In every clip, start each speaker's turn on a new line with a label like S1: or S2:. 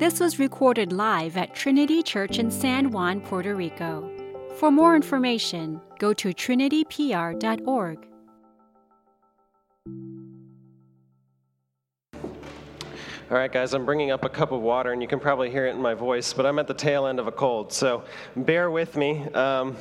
S1: This was recorded live at Trinity Church in San Juan, Puerto Rico. For more information, go to trinitypr.org.
S2: All right, guys, I'm bringing up a cup of water, and you can probably hear it in my voice, but I'm at the tail end of a cold, so bear with me. Um,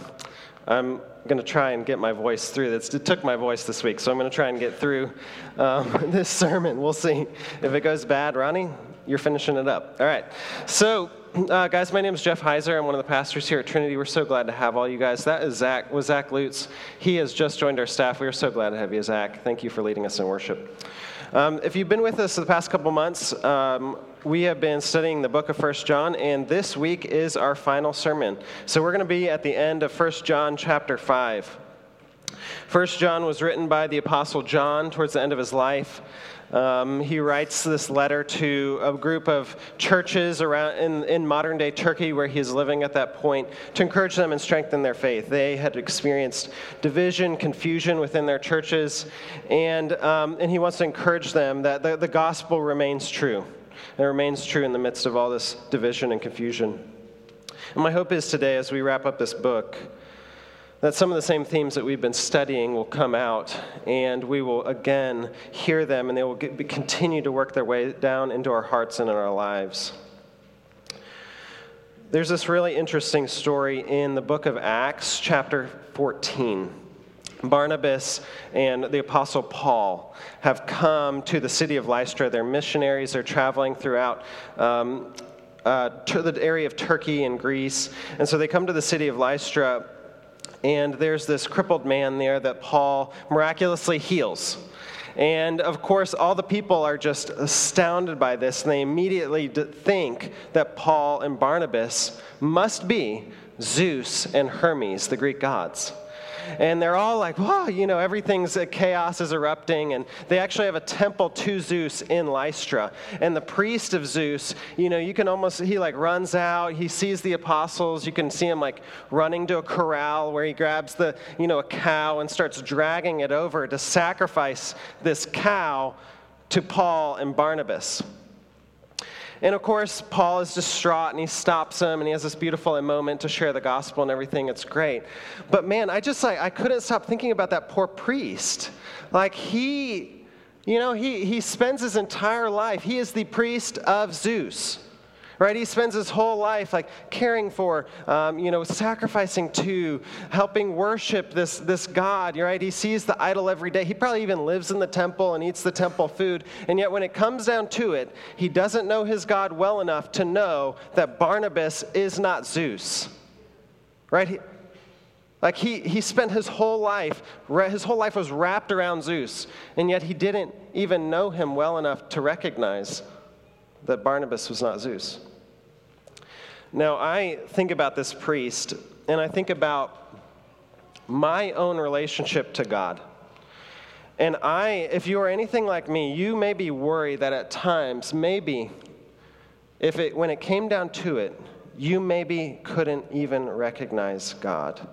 S2: I'm going to try and get my voice through this. It took my voice this week, so I'm going to try and get through um, this sermon. We'll see. If it goes bad, Ronnie, you're finishing it up. All right. So, uh, guys, my name is Jeff Heiser. I'm one of the pastors here at Trinity. We're so glad to have all you guys. That is Zach, was Zach Lutz. He has just joined our staff. We are so glad to have you, Zach. Thank you for leading us in worship. Um, if you've been with us the past couple months, um, we have been studying the book of First John, and this week is our final sermon. So we're going to be at the end of First John chapter 5. First John was written by the Apostle John towards the end of his life. Um, he writes this letter to a group of churches around in, in modern day Turkey where he's living at that point to encourage them and strengthen their faith. They had experienced division, confusion within their churches, and, um, and he wants to encourage them that the, the gospel remains true. It remains true in the midst of all this division and confusion. And my hope is today, as we wrap up this book, that some of the same themes that we've been studying will come out and we will again hear them and they will get, continue to work their way down into our hearts and in our lives. There's this really interesting story in the book of Acts, chapter 14. Barnabas and the Apostle Paul have come to the city of Lystra. They're missionaries, they're traveling throughout. Um, uh, the area of Turkey and Greece. And so they come to the city of Lystra and there's this crippled man there that Paul miraculously heals. And of course, all the people are just astounded by this, and they immediately think that Paul and Barnabas must be Zeus and Hermes, the Greek gods and they're all like, wow, you know, everything's uh, chaos is erupting. And they actually have a temple to Zeus in Lystra. And the priest of Zeus, you know, you can almost, he like runs out, he sees the apostles. You can see him like running to a corral where he grabs the, you know, a cow and starts dragging it over to sacrifice this cow to Paul and Barnabas. And of course, Paul is distraught and he stops him and he has this beautiful moment to share the gospel and everything. It's great. But man, I just like, I couldn't stop thinking about that poor priest. Like he, you know, he, he spends his entire life, he is the priest of Zeus right? He spends his whole life like caring for, um, you know, sacrificing to, helping worship this, this God, right? He sees the idol every day. He probably even lives in the temple and eats the temple food. And yet, when it comes down to it, he doesn't know his God well enough to know that Barnabas is not Zeus, right? He, like he, he spent his whole life, his whole life was wrapped around Zeus, and yet he didn't even know him well enough to recognize that Barnabas was not Zeus. Now, I think about this priest, and I think about my own relationship to God. And I, if you are anything like me, you may be worried that at times, maybe, if it, when it came down to it, you maybe couldn't even recognize God.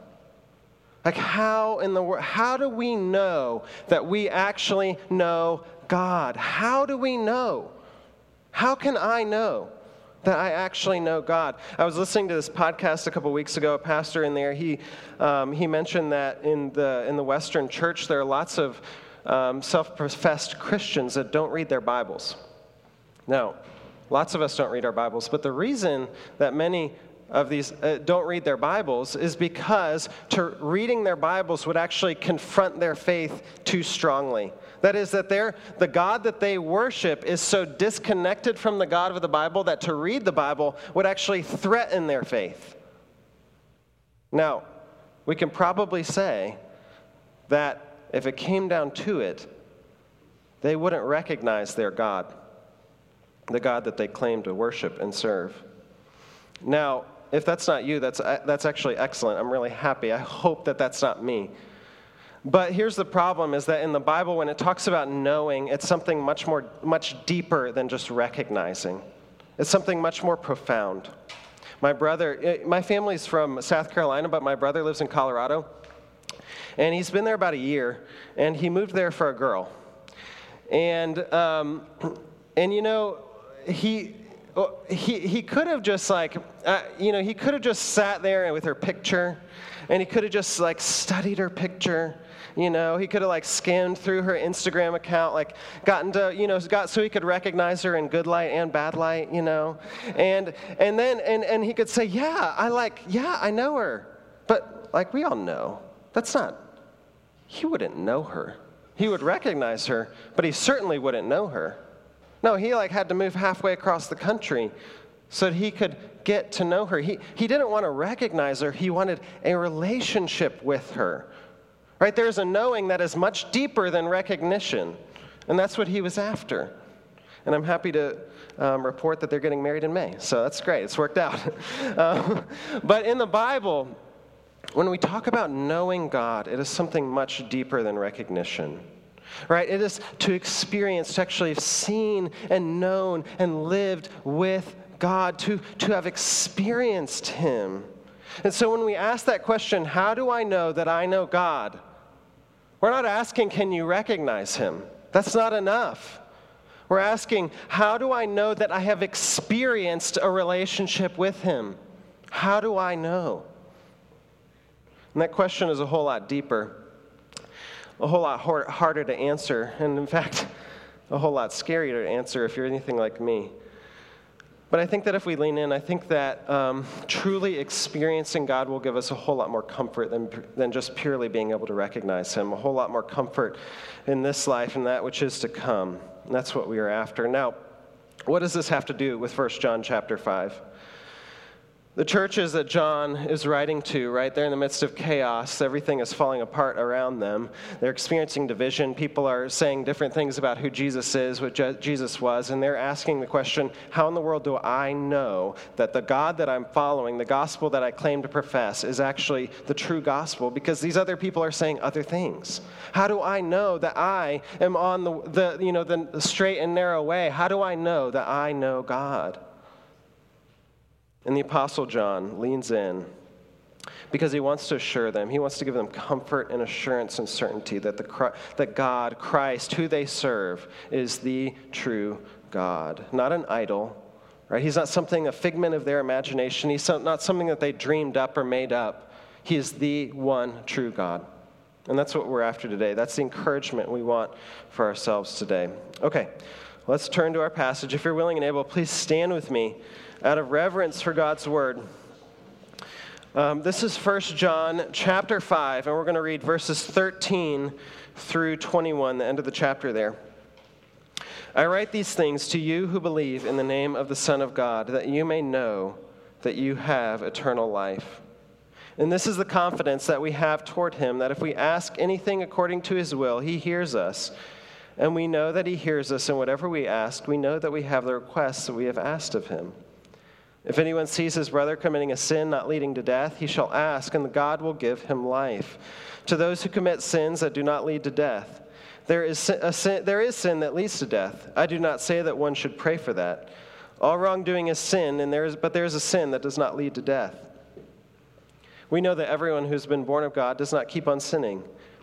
S2: Like, how in the world, how do we know that we actually know God? How do we know? How can I know? that I actually know God. I was listening to this podcast a couple weeks ago. A pastor in there he um, he mentioned that in the in the Western Church there are lots of um, self-professed Christians that don't read their Bibles. Now, lots of us don't read our Bibles, but the reason that many of these uh, don't read their Bibles is because to reading their Bibles would actually confront their faith too strongly. That is, that the God that they worship is so disconnected from the God of the Bible that to read the Bible would actually threaten their faith. Now, we can probably say that if it came down to it, they wouldn't recognize their God, the God that they claim to worship and serve. Now, if that's not you, that's, that's actually excellent. I'm really happy. I hope that that's not me. But here's the problem is that in the Bible, when it talks about knowing, it's something much more, much deeper than just recognizing. It's something much more profound. My brother, eh, my family's from South Carolina, but my brother lives in Colorado. And he's been there about a year, and he moved there for a girl. And, um, and you know, he, he, he could have just like, uh, you know, he could have just sat there with her picture and he could have just like studied her picture. You know, he could have like skimmed through her Instagram account, like gotten to, you know, got so he could recognize her in good light and bad light, you know. And and then and, and he could say, Yeah, I like, yeah, I know her. But like we all know, that's not he wouldn't know her. He would recognize her, but he certainly wouldn't know her. No, he like had to move halfway across the country so that he could get to know her. He, he didn't want to recognize her, he wanted a relationship with her. Right? There's a knowing that is much deeper than recognition. And that's what he was after. And I'm happy to um, report that they're getting married in May. So that's great. It's worked out. um, but in the Bible, when we talk about knowing God, it is something much deeper than recognition right? It is to experience, to actually have seen and known and lived with God, to, to have experienced Him. And so when we ask that question, how do I know that I know God? We're not asking, can you recognize Him? That's not enough. We're asking, how do I know that I have experienced a relationship with Him? How do I know? And that question is a whole lot deeper a whole lot harder to answer, and in fact, a whole lot scarier to answer if you're anything like me. But I think that if we lean in, I think that um, truly experiencing God will give us a whole lot more comfort than, than just purely being able to recognize Him, a whole lot more comfort in this life and that which is to come. And that's what we are after. Now, what does this have to do with 1 John chapter 5? The churches that John is writing to, right, they're in the midst of chaos. Everything is falling apart around them. They're experiencing division. People are saying different things about who Jesus is, what Je- Jesus was, and they're asking the question how in the world do I know that the God that I'm following, the gospel that I claim to profess, is actually the true gospel? Because these other people are saying other things. How do I know that I am on the, the you know, the straight and narrow way? How do I know that I know God? And the Apostle John leans in because he wants to assure them, he wants to give them comfort and assurance and certainty that, the, that God, Christ, who they serve, is the true God, not an idol. Right? He's not something, a figment of their imagination. He's not something that they dreamed up or made up. He is the one true God. And that's what we're after today. That's the encouragement we want for ourselves today. Okay, let's turn to our passage. If you're willing and able, please stand with me out of reverence for God's word. Um, this is 1 John chapter 5, and we're going to read verses 13 through 21, the end of the chapter there. I write these things to you who believe in the name of the Son of God, that you may know that you have eternal life. And this is the confidence that we have toward him that if we ask anything according to his will, he hears us. And we know that he hears us, and whatever we ask, we know that we have the requests that we have asked of him. If anyone sees his brother committing a sin not leading to death, he shall ask, and the God will give him life. To those who commit sins that do not lead to death, there is, sin, there is sin that leads to death. I do not say that one should pray for that. All wrongdoing is sin, and there is, but there is a sin that does not lead to death. We know that everyone who has been born of God does not keep on sinning,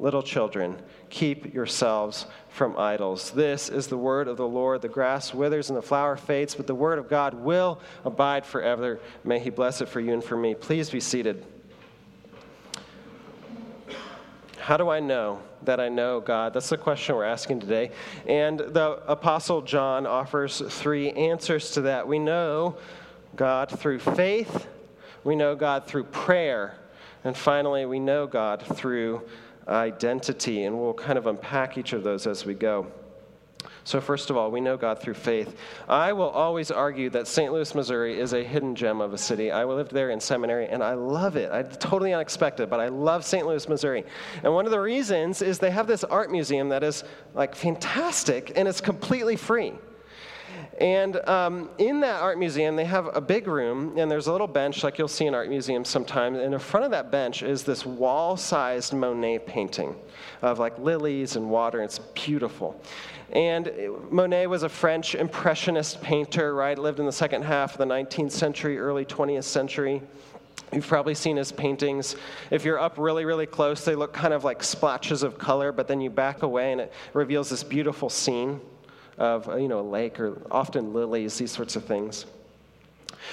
S2: Little children, keep yourselves from idols. This is the word of the Lord. The grass withers and the flower fades, but the word of God will abide forever. May he bless it for you and for me. Please be seated. How do I know that I know God? That's the question we're asking today. And the Apostle John offers three answers to that. We know God through faith, we know God through prayer, and finally, we know God through identity. And we'll kind of unpack each of those as we go. So, first of all, we know God through faith. I will always argue that St. Louis, Missouri is a hidden gem of a city. I lived there in seminary and I love it. I totally unexpected, but I love St. Louis, Missouri. And one of the reasons is they have this art museum that is like fantastic and it's completely free. And um, in that art museum, they have a big room, and there's a little bench, like you'll see in art museums sometimes. And in front of that bench is this wall sized Monet painting of like lilies and water. It's beautiful. And Monet was a French Impressionist painter, right? Lived in the second half of the 19th century, early 20th century. You've probably seen his paintings. If you're up really, really close, they look kind of like splashes of color, but then you back away and it reveals this beautiful scene of you know, a lake or often lilies, these sorts of things.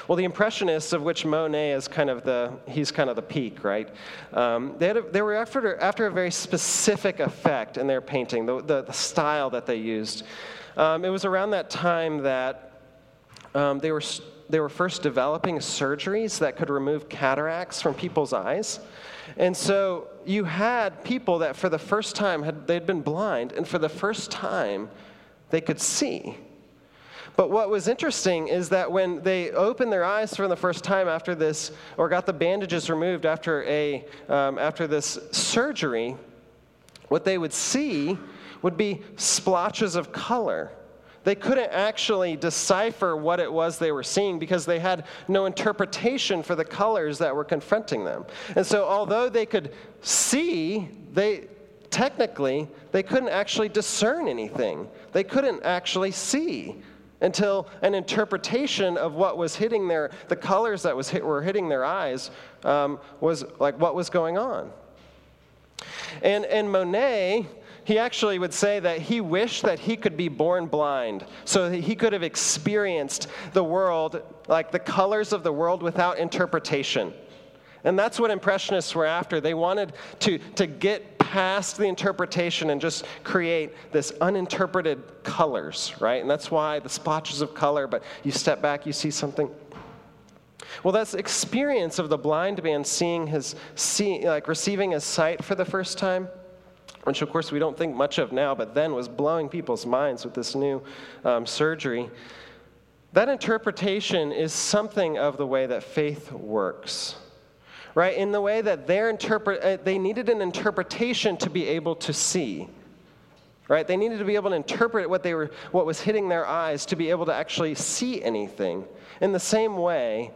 S2: Well, the Impressionists, of which Monet is kind of the, he's kind of the peak, right? Um, they, a, they, were after, after a very specific effect in their painting, the, the, the style that they used. Um, it was around that time that um, they, were, they were first developing surgeries that could remove cataracts from people's eyes. And so you had people that for the first time had they'd been blind, and for the first time they could see. But what was interesting is that when they opened their eyes for the first time after this, or got the bandages removed after, a, um, after this surgery, what they would see would be splotches of color. They couldn't actually decipher what it was they were seeing because they had no interpretation for the colors that were confronting them. And so, although they could see, they technically they couldn't actually discern anything. They couldn't actually see until an interpretation of what was hitting their, the colors that was hit, were hitting their eyes um, was like what was going on. And, and Monet, he actually would say that he wished that he could be born blind so that he could have experienced the world, like the colors of the world without interpretation. And that's what Impressionists were after. They wanted to, to get past the interpretation and just create this uninterpreted colors, right? And that's why the splotches of color, but you step back, you see something. Well, that's experience of the blind man seeing his, see, like receiving his sight for the first time, which of course we don't think much of now, but then was blowing people's minds with this new um, surgery. That interpretation is something of the way that faith works right? In the way that their interpret, uh, they needed an interpretation to be able to see, right? They needed to be able to interpret what they were, what was hitting their eyes to be able to actually see anything. In the same way,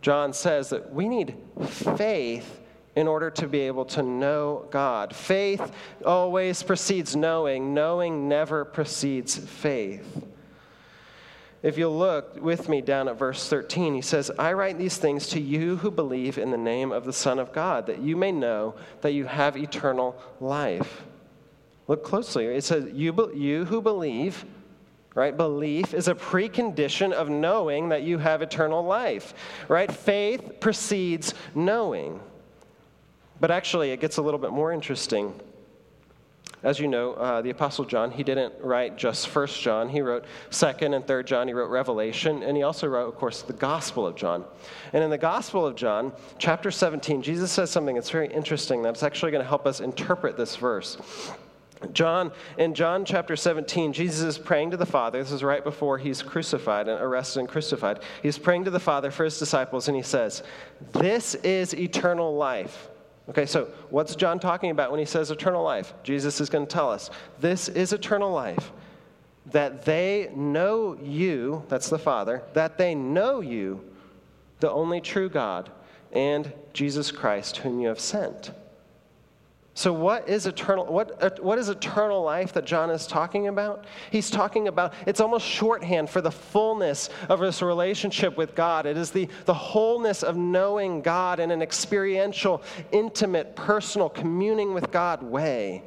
S2: John says that we need faith in order to be able to know God. Faith always precedes knowing, knowing never precedes faith. If you'll look with me down at verse 13, he says, I write these things to you who believe in the name of the Son of God, that you may know that you have eternal life. Look closely. It says, You, you who believe, right? Belief is a precondition of knowing that you have eternal life, right? Faith precedes knowing. But actually, it gets a little bit more interesting. As you know, uh, the Apostle John, he didn't write just First John. He wrote Second and Third John. He wrote Revelation, and he also wrote, of course, the Gospel of John. And in the Gospel of John, chapter 17, Jesus says something that's very interesting that's actually going to help us interpret this verse. John, in John chapter 17, Jesus is praying to the Father. This is right before he's crucified and arrested and crucified. He's praying to the Father for his disciples, and he says, This is eternal life Okay, so what's John talking about when he says eternal life? Jesus is going to tell us this is eternal life that they know you, that's the Father, that they know you, the only true God, and Jesus Christ, whom you have sent. So, what is eternal? What, uh, what is eternal life that John is talking about? He's talking about, it's almost shorthand for the fullness of this relationship with God. It is the, the wholeness of knowing God in an experiential, intimate, personal, communing with God way.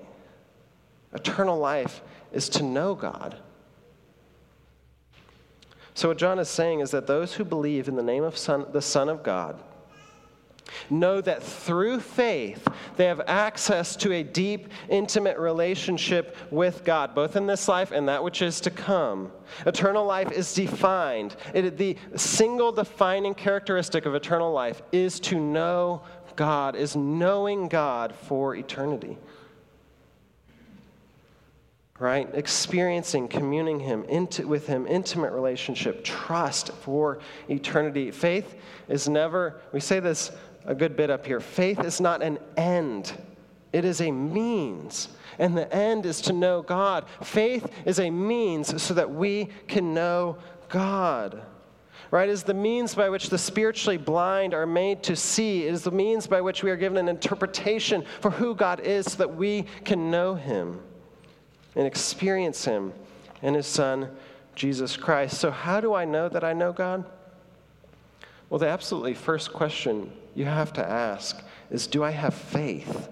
S2: Eternal life is to know God. So, what John is saying is that those who believe in the name of son, the Son of God, know that through faith they have access to a deep, intimate relationship with God, both in this life and that which is to come. Eternal life is defined. It, the single defining characteristic of eternal life is to know God, is knowing God for eternity. Right? Experiencing, communing him into, with him, intimate relationship, trust for eternity. Faith is never, we say this a good bit up here. Faith is not an end It is a means, and the end is to know God. Faith is a means so that we can know God. Right? It is the means by which the spiritually blind are made to see. It is the means by which we are given an interpretation for who God is so that we can know Him and experience Him and His Son, Jesus Christ. So, how do I know that I know God? Well, the absolutely first question you have to ask is Do I have faith?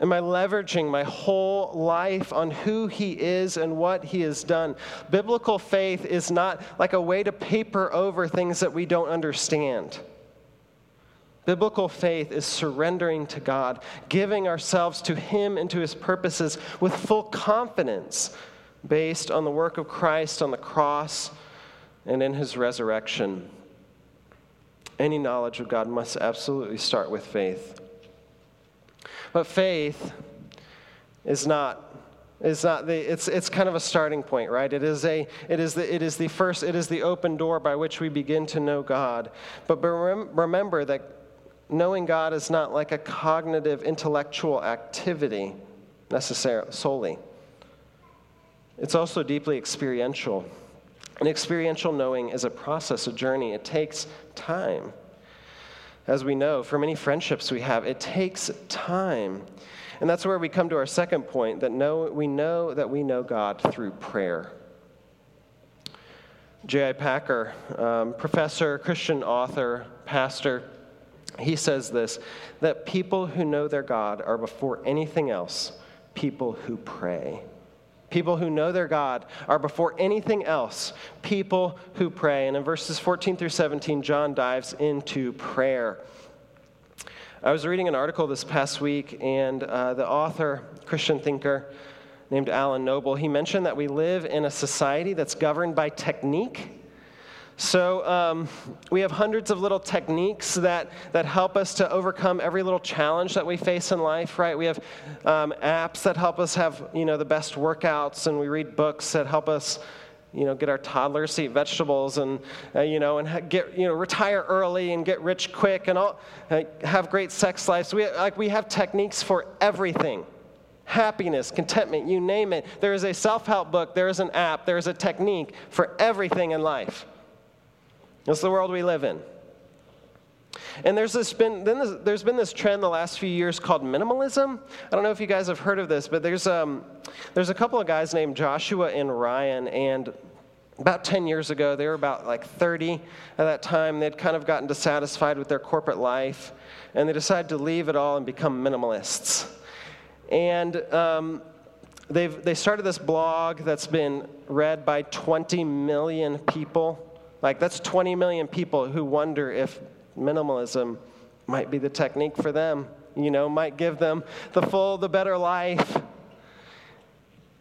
S2: Am I leveraging my whole life on who He is and what He has done? Biblical faith is not like a way to paper over things that we don't understand. Biblical faith is surrendering to God, giving ourselves to Him and to His purposes with full confidence based on the work of Christ on the cross and in His resurrection. Any knowledge of God must absolutely start with faith. But faith is not is not the it's it's kind of a starting point right? It is a it is the it is the first it is the open door by which we begin to know god. But remember that knowing god is not like a cognitive intellectual activity necessarily solely. It's also deeply experiential and experiential knowing is a process a journey it takes time as we know, for many friendships we have, it takes time. And that's where we come to our second point that know, we know that we know God through prayer. J.I. Packer, um, professor, Christian author, pastor, he says this that people who know their God are before anything else people who pray. People who know their God are before anything else people who pray. And in verses 14 through 17, John dives into prayer. I was reading an article this past week, and uh, the author, Christian thinker named Alan Noble, he mentioned that we live in a society that's governed by technique so um, we have hundreds of little techniques that, that help us to overcome every little challenge that we face in life, right? We have um, apps that help us have, you know, the best workouts, and we read books that help us, you know, get our toddlers to eat vegetables and, uh, you know, and get, you know, retire early and get rich quick and all, uh, have great sex lives. We, like, we have techniques for everything happiness, contentment, you name it. There is a self help book, there is an app, there is a technique for everything in life. That's the world we live in. And there's this been then this, there's been this trend the last few years called minimalism. I don't know if you guys have heard of this, but there's um there's a couple of guys named Joshua and Ryan, and about 10 years ago, they were about like 30 at that time. They'd kind of gotten dissatisfied with their corporate life, and they decided to leave it all and become minimalists. And um, they've they started this blog that's been read by 20 million people like, that's 20 million people who wonder if minimalism might be the technique for them, you know, might give them the full, the better life.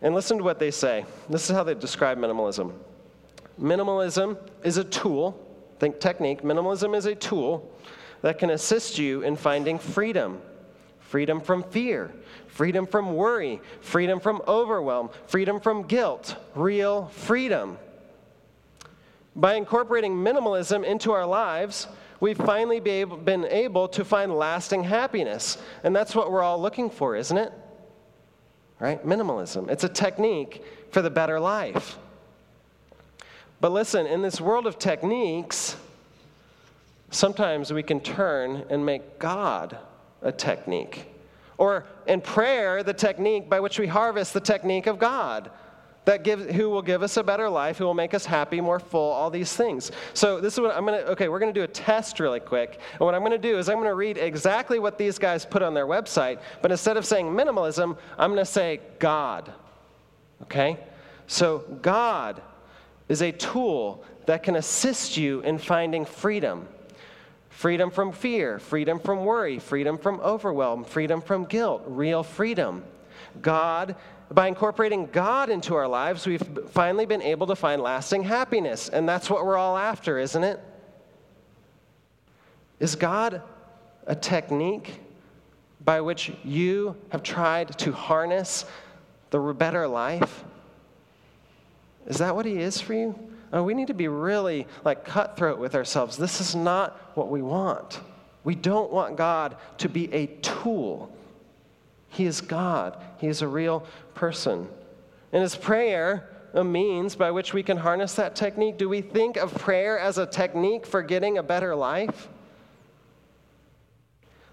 S2: And listen to what they say. This is how they describe minimalism minimalism is a tool, think technique, minimalism is a tool that can assist you in finding freedom freedom from fear, freedom from worry, freedom from overwhelm, freedom from guilt, real freedom. By incorporating minimalism into our lives, we've finally be able, been able to find lasting happiness. And that's what we're all looking for, isn't it? Right? Minimalism. It's a technique for the better life. But listen, in this world of techniques, sometimes we can turn and make God a technique. Or in prayer, the technique by which we harvest the technique of God that give, who will give us a better life, who will make us happy, more full, all these things. So this is what I'm going to, okay, we're going to do a test really quick. And what I'm going to do is I'm going to read exactly what these guys put on their website, but instead of saying minimalism, I'm going to say God. Okay? So God is a tool that can assist you in finding freedom. Freedom from fear, freedom from worry, freedom from overwhelm, freedom from guilt, real freedom. God by incorporating God into our lives, we've finally been able to find lasting happiness. And that's what we're all after, isn't it? Is God a technique by which you have tried to harness the better life? Is that what He is for you? Oh, we need to be really like cutthroat with ourselves. This is not what we want. We don't want God to be a tool He is God, He is a real person. And is prayer a means by which we can harness that technique? Do we think of prayer as a technique for getting a better life?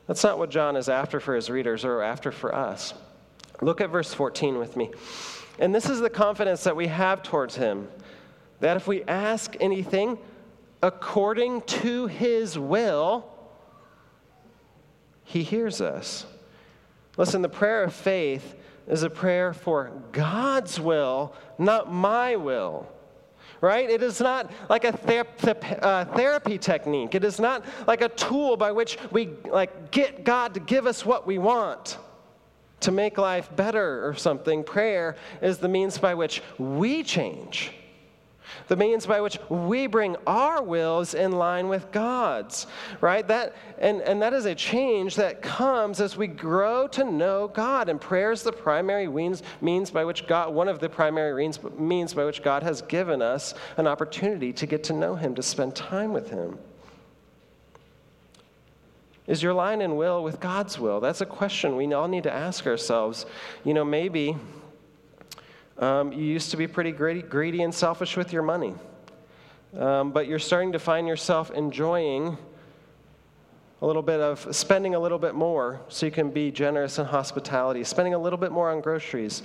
S2: That's not what John is after for his readers or after for us. Look at verse 14 with me. And this is the confidence that we have towards him that if we ask anything according to his will, he hears us. Listen, the prayer of faith is a prayer for God's will, not my will. Right? It is not like a ther- uh, therapy technique. It is not like a tool by which we like get God to give us what we want to make life better or something. Prayer is the means by which we change the means by which we bring our wills in line with God's, right? That, and, and that is a change that comes as we grow to know God. And prayer is the primary means, means by which God, one of the primary means, means by which God has given us an opportunity to get to know Him, to spend time with Him. Is your line in will with God's will? That's a question we all need to ask ourselves. You know, maybe um, you used to be pretty greedy and selfish with your money, um, but you're starting to find yourself enjoying a little bit of spending a little bit more so you can be generous in hospitality, spending a little bit more on groceries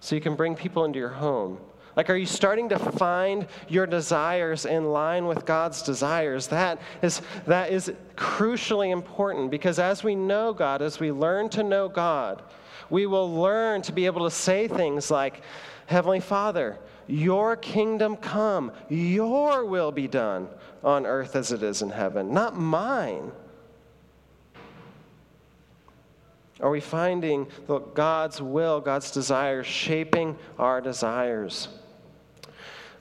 S2: so you can bring people into your home. Like, are you starting to find your desires in line with God's desires? That is, that is crucially important because as we know God, as we learn to know God, we will learn to be able to say things like, Heavenly Father, your kingdom come, your will be done on earth as it is in heaven, not mine. Are we finding God's will, God's desires shaping our desires?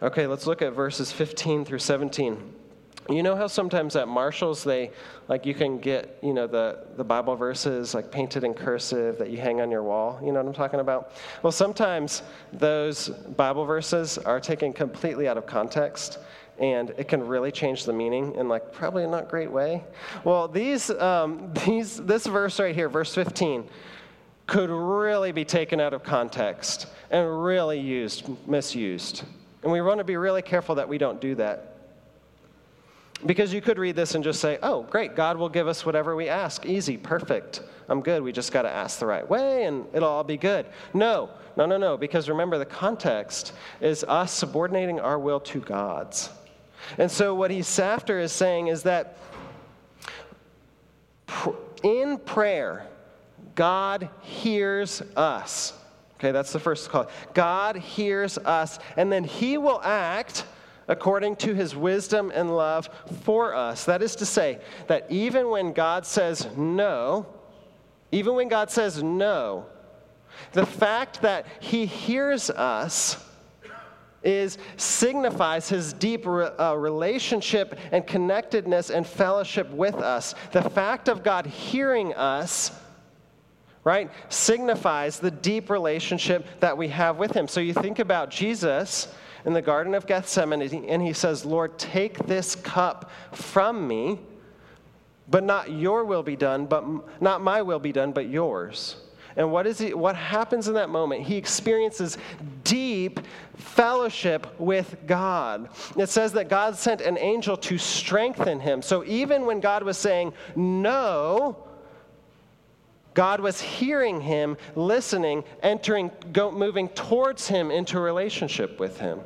S2: Okay, let's look at verses 15 through 17. You know how sometimes at Marshalls they like you can get, you know, the, the Bible verses like painted in cursive that you hang on your wall. You know what I'm talking about? Well, sometimes those Bible verses are taken completely out of context and it can really change the meaning in like probably a not great way. Well, these, um, these, this verse right here, verse 15, could really be taken out of context and really used, misused. And we want to be really careful that we don't do that. Because you could read this and just say, oh, great, God will give us whatever we ask. Easy, perfect. I'm good. We just got to ask the right way and it'll all be good. No, no, no, no. Because remember, the context is us subordinating our will to God's. And so what he's after is saying is that in prayer, God hears us. Okay, that's the first call. God hears us, and then he will act according to his wisdom and love for us. That is to say, that even when God says no, even when God says no, the fact that he hears us is signifies his deep uh, relationship and connectedness and fellowship with us. The fact of God hearing us right signifies the deep relationship that we have with him. So you think about Jesus in the Garden of Gethsemane, and he says, Lord, take this cup from me, but not your will be done, but not my will be done, but yours. And what is he, what happens in that moment? He experiences deep fellowship with God. It says that God sent an angel to strengthen him. So even when God was saying no, God was hearing him, listening, entering, go, moving towards him into relationship with him.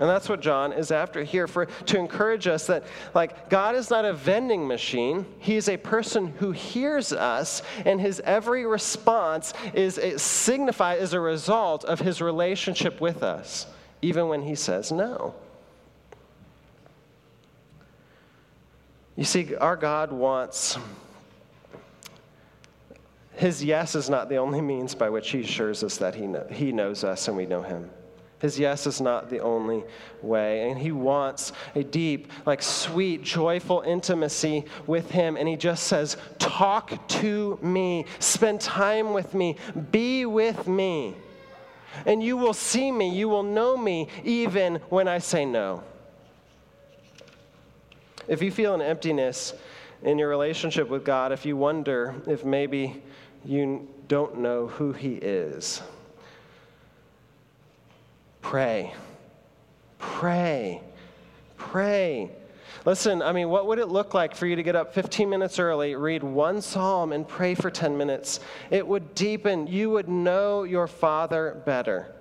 S2: And that's what John is after here for to encourage us that like God is not a vending machine. He is a person who hears us and his every response is signified as a result of his relationship with us, even when he says no. You see, our God wants his yes is not the only means by which he assures us that he, know, he knows us and we know him. His yes is not the only way. And he wants a deep, like sweet, joyful intimacy with him. And he just says, Talk to me, spend time with me, be with me. And you will see me, you will know me, even when I say no. If you feel an emptiness in your relationship with God, if you wonder if maybe you don't know who He is. Pray. Pray. Pray. Listen, I mean, what would it look like for you to get up 15 minutes early, read one psalm, and pray for 10 minutes? It would deepen. You would know your Father better.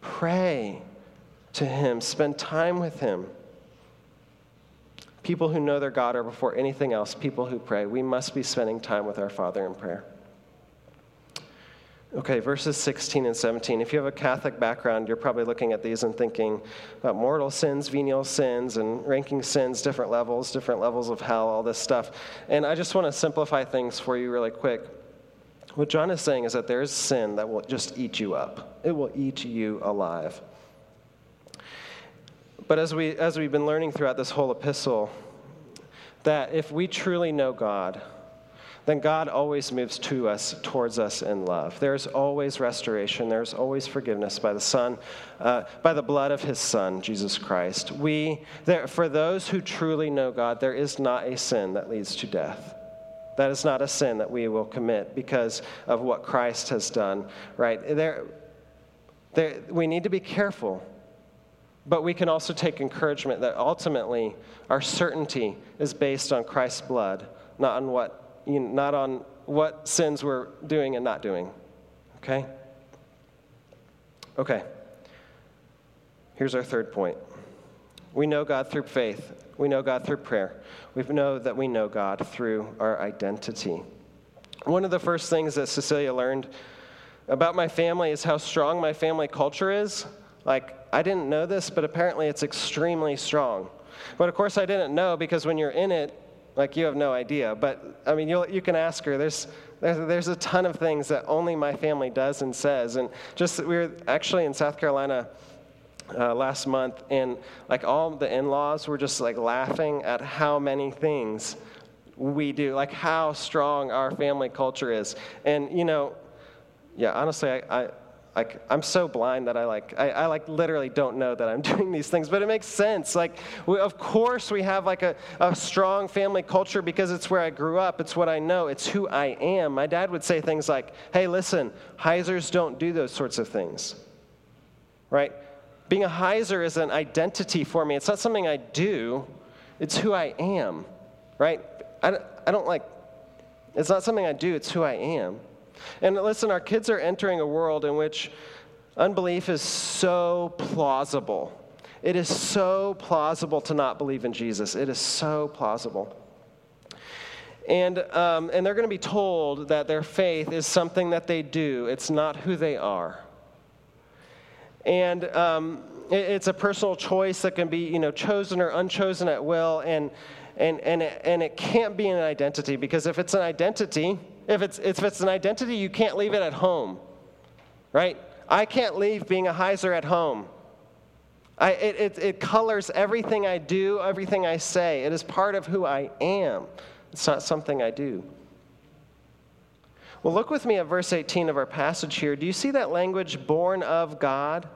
S2: Pray to Him, spend time with Him. People who know their God are before anything else, people who pray. We must be spending time with our Father in prayer. Okay, verses 16 and 17. If you have a Catholic background, you're probably looking at these and thinking about mortal sins, venial sins, and ranking sins, different levels, different levels of hell, all this stuff. And I just want to simplify things for you really quick. What John is saying is that there is sin that will just eat you up, it will eat you alive. But as, we, as we've been learning throughout this whole epistle, that if we truly know God, then God always moves to us, towards us in love. There's always restoration. There's always forgiveness by the Son, uh, by the blood of His Son, Jesus Christ. We, there, for those who truly know God, there is not a sin that leads to death. That is not a sin that we will commit because of what Christ has done. Right there, there we need to be careful. But we can also take encouragement that ultimately our certainty is based on Christ's blood, not on what you know, not on what sins we're doing and not doing. Okay? Okay. Here's our third point. We know God through faith. We know God through prayer. We know that we know God through our identity. One of the first things that Cecilia learned about my family is how strong my family culture is. Like, I didn't know this, but apparently it's extremely strong. But of course, I didn't know because when you're in it, like you have no idea. But I mean, you you can ask her. There's, there's, there's a ton of things that only my family does and says. And just, we were actually in South Carolina uh, last month, and like all the in laws were just like laughing at how many things we do, like how strong our family culture is. And, you know, yeah, honestly, I, I like i'm so blind that i like I, I, like literally don't know that i'm doing these things but it makes sense. Like we, of course we have like a, a strong family culture because it's where i grew up. It's what i know. It's who i am. My dad would say things like hey listen heisers don't do those sorts of things. Right? Being a heiser is an identity for me. It's not something i do. It's who i am. Right? I, I don't like it's not something i do. It's who i am and listen, our kids are entering a world in which unbelief is so plausible. It is so plausible to not believe in Jesus. It is so plausible. And, um, and they're going to be told that their faith is something that they do, it's not who they are. And um, it, it's a personal choice that can be you know, chosen or unchosen at will. And, and, and, it, and it can't be an identity because if it's an identity, if it's, if it's an identity, you can't leave it at home, right? I can't leave being a Heiser at home. I, it, it, it colors everything I do, everything I say. It is part of who I am. It's not something I do. Well, look with me at verse 18 of our passage here. Do you see that language, born of God?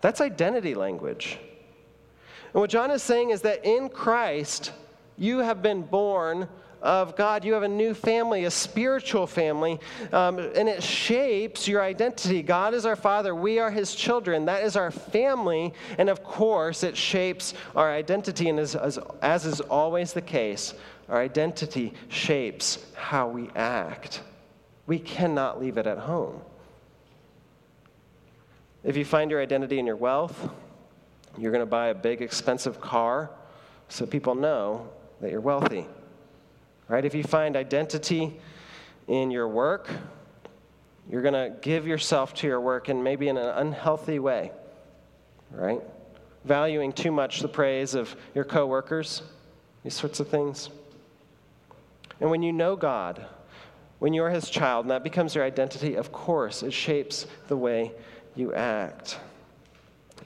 S2: That's identity language. And what John is saying is that in Christ, you have been born of God. You have a new family, a spiritual family, um, and it shapes your identity. God is our Father, we are His children. That is our family, and of course, it shapes our identity. And as, as, as is always the case, our identity shapes how we act. We cannot leave it at home. If you find your identity in your wealth, you're going to buy a big, expensive car so people know that you're wealthy. Right? If you find identity in your work, you're going to give yourself to your work and maybe in an unhealthy way. Right? Valuing too much the praise of your coworkers, these sorts of things. And when you know God, when you're his child and that becomes your identity, of course, it shapes the way you act.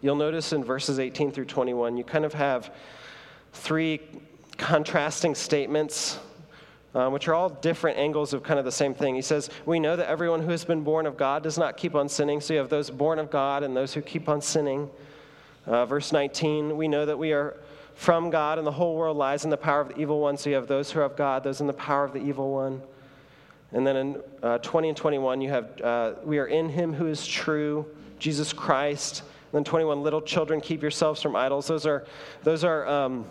S2: You'll notice in verses 18 through 21, you kind of have three contrasting statements um, which are all different angles of kind of the same thing. He says, We know that everyone who has been born of God does not keep on sinning. So you have those born of God and those who keep on sinning. Uh, verse 19, we know that we are from God and the whole world lies in the power of the evil one. So you have those who are of God, those in the power of the evil one. And then in uh, 20 and 21, you have, uh, we are in him who is true, Jesus Christ. And then 21, little children, keep yourselves from idols. Those are, those are um,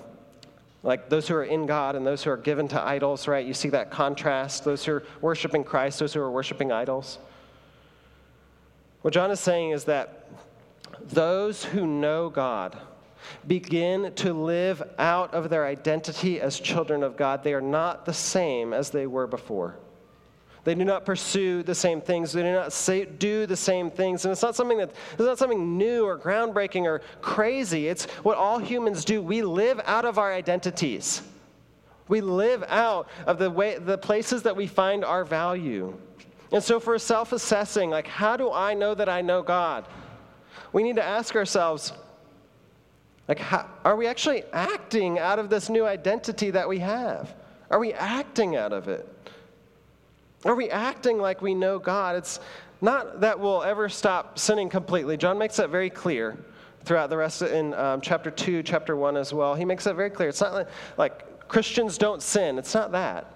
S2: like those who are in God and those who are given to idols, right? You see that contrast. Those who are worshiping Christ, those who are worshiping idols. What John is saying is that those who know God, begin to live out of their identity as children of God, they are not the same as they were before. They do not pursue the same things. They do not say, do the same things. And it's not something that it's not something new or groundbreaking or crazy. It's what all humans do. We live out of our identities. We live out of the way the places that we find our value. And so for self-assessing, like how do I know that I know God? We need to ask ourselves, like, how, are we actually acting out of this new identity that we have? Are we acting out of it? Are we acting like we know God? It's not that we'll ever stop sinning completely. John makes that very clear throughout the rest of, in um, chapter 2, chapter 1 as well. He makes that very clear. It's not like, like Christians don't sin, it's not that.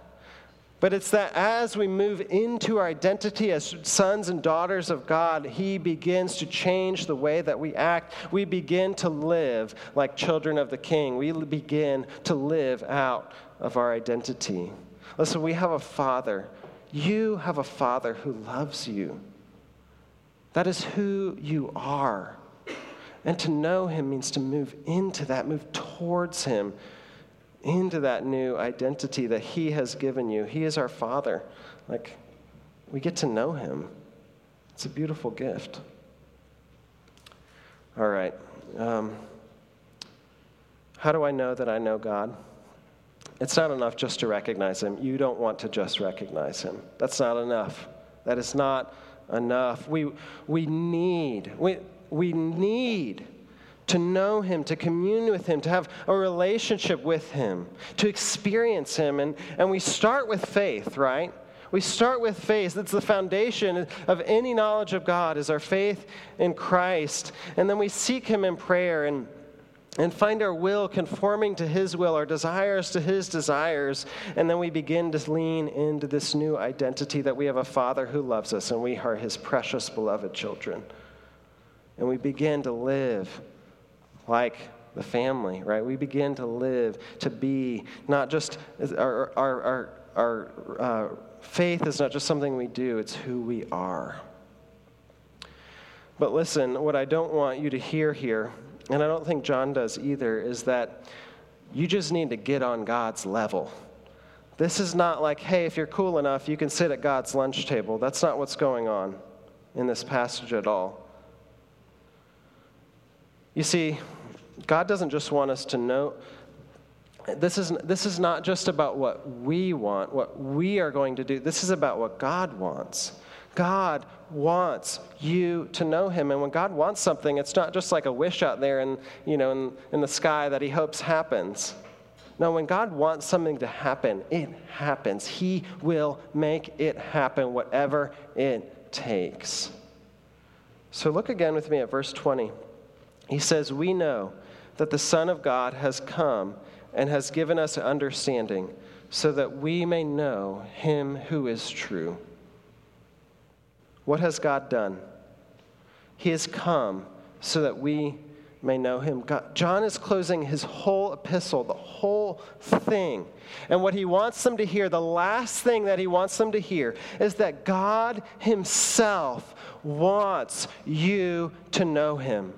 S2: But it's that as we move into our identity as sons and daughters of God, He begins to change the way that we act. We begin to live like children of the King. We begin to live out of our identity. Listen, we have a Father. You have a Father who loves you. That is who you are. And to know Him means to move into that, move towards Him into that new identity that He has given you. He is our Father. Like, we get to know Him. It's a beautiful gift. All right. Um, how do I know that I know God? It's not enough just to recognize Him. You don't want to just recognize Him. That's not enough. That is not enough. We, we need, we, we need to know Him, to commune with Him, to have a relationship with Him, to experience Him. And, and we start with faith, right? We start with faith. That's the foundation of any knowledge of God, is our faith in Christ. And then we seek Him in prayer and, and find our will conforming to His will, our desires to His desires. And then we begin to lean into this new identity that we have a Father who loves us and we are His precious, beloved children. And we begin to live like the family, right? We begin to live, to be not just our, our, our, our uh, faith is not just something we do, it's who we are. But listen, what I don't want you to hear here, and I don't think John does either, is that you just need to get on God's level. This is not like, hey, if you're cool enough, you can sit at God's lunch table. That's not what's going on in this passage at all. You see, God doesn't just want us to know. This is, this is not just about what we want, what we are going to do. This is about what God wants. God wants you to know him. And when God wants something, it's not just like a wish out there in, you know, in, in the sky that he hopes happens. No, when God wants something to happen, it happens. He will make it happen, whatever it takes. So look again with me at verse 20. He says, We know that the Son of God has come and has given us understanding so that we may know him who is true. What has God done? He has come so that we may know him. God, John is closing his whole epistle, the whole thing. And what he wants them to hear, the last thing that he wants them to hear, is that God himself wants you to know him.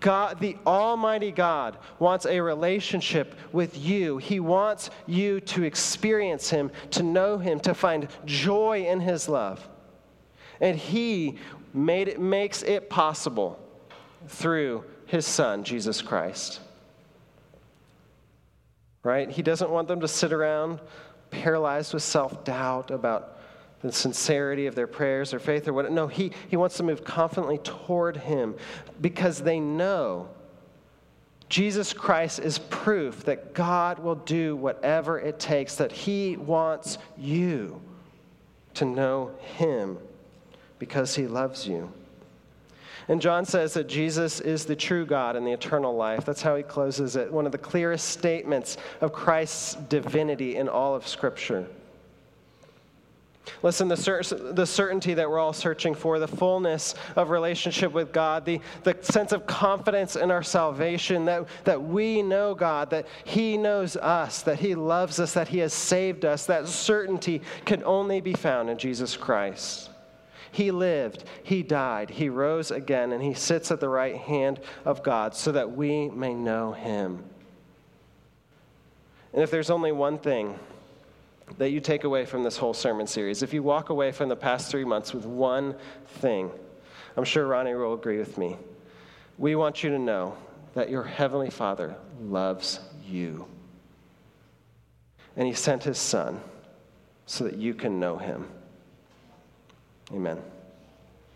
S2: God, the Almighty God, wants a relationship with you. He wants you to experience Him, to know Him, to find joy in His love. And He made it, makes it possible through His Son, Jesus Christ. Right? He doesn't want them to sit around paralyzed with self doubt about the sincerity of their prayers or faith or what. No, he, he wants to move confidently toward him because they know Jesus Christ is proof that God will do whatever it takes, that he wants you to know him because he loves you. And John says that Jesus is the true God and the eternal life. That's how he closes it. One of the clearest statements of Christ's divinity in all of Scripture. Listen, the, cer- the certainty that we're all searching for, the fullness of relationship with God, the, the sense of confidence in our salvation, that, that we know God, that He knows us, that He loves us, that He has saved us, that certainty can only be found in Jesus Christ. He lived, He died, He rose again, and He sits at the right hand of God so that we may know Him. And if there's only one thing, that you take away from this whole sermon series. If you walk away from the past three months with one thing, I'm sure Ronnie will agree with me. We want you to know that your Heavenly Father loves you. And He sent His Son so that you can know Him. Amen.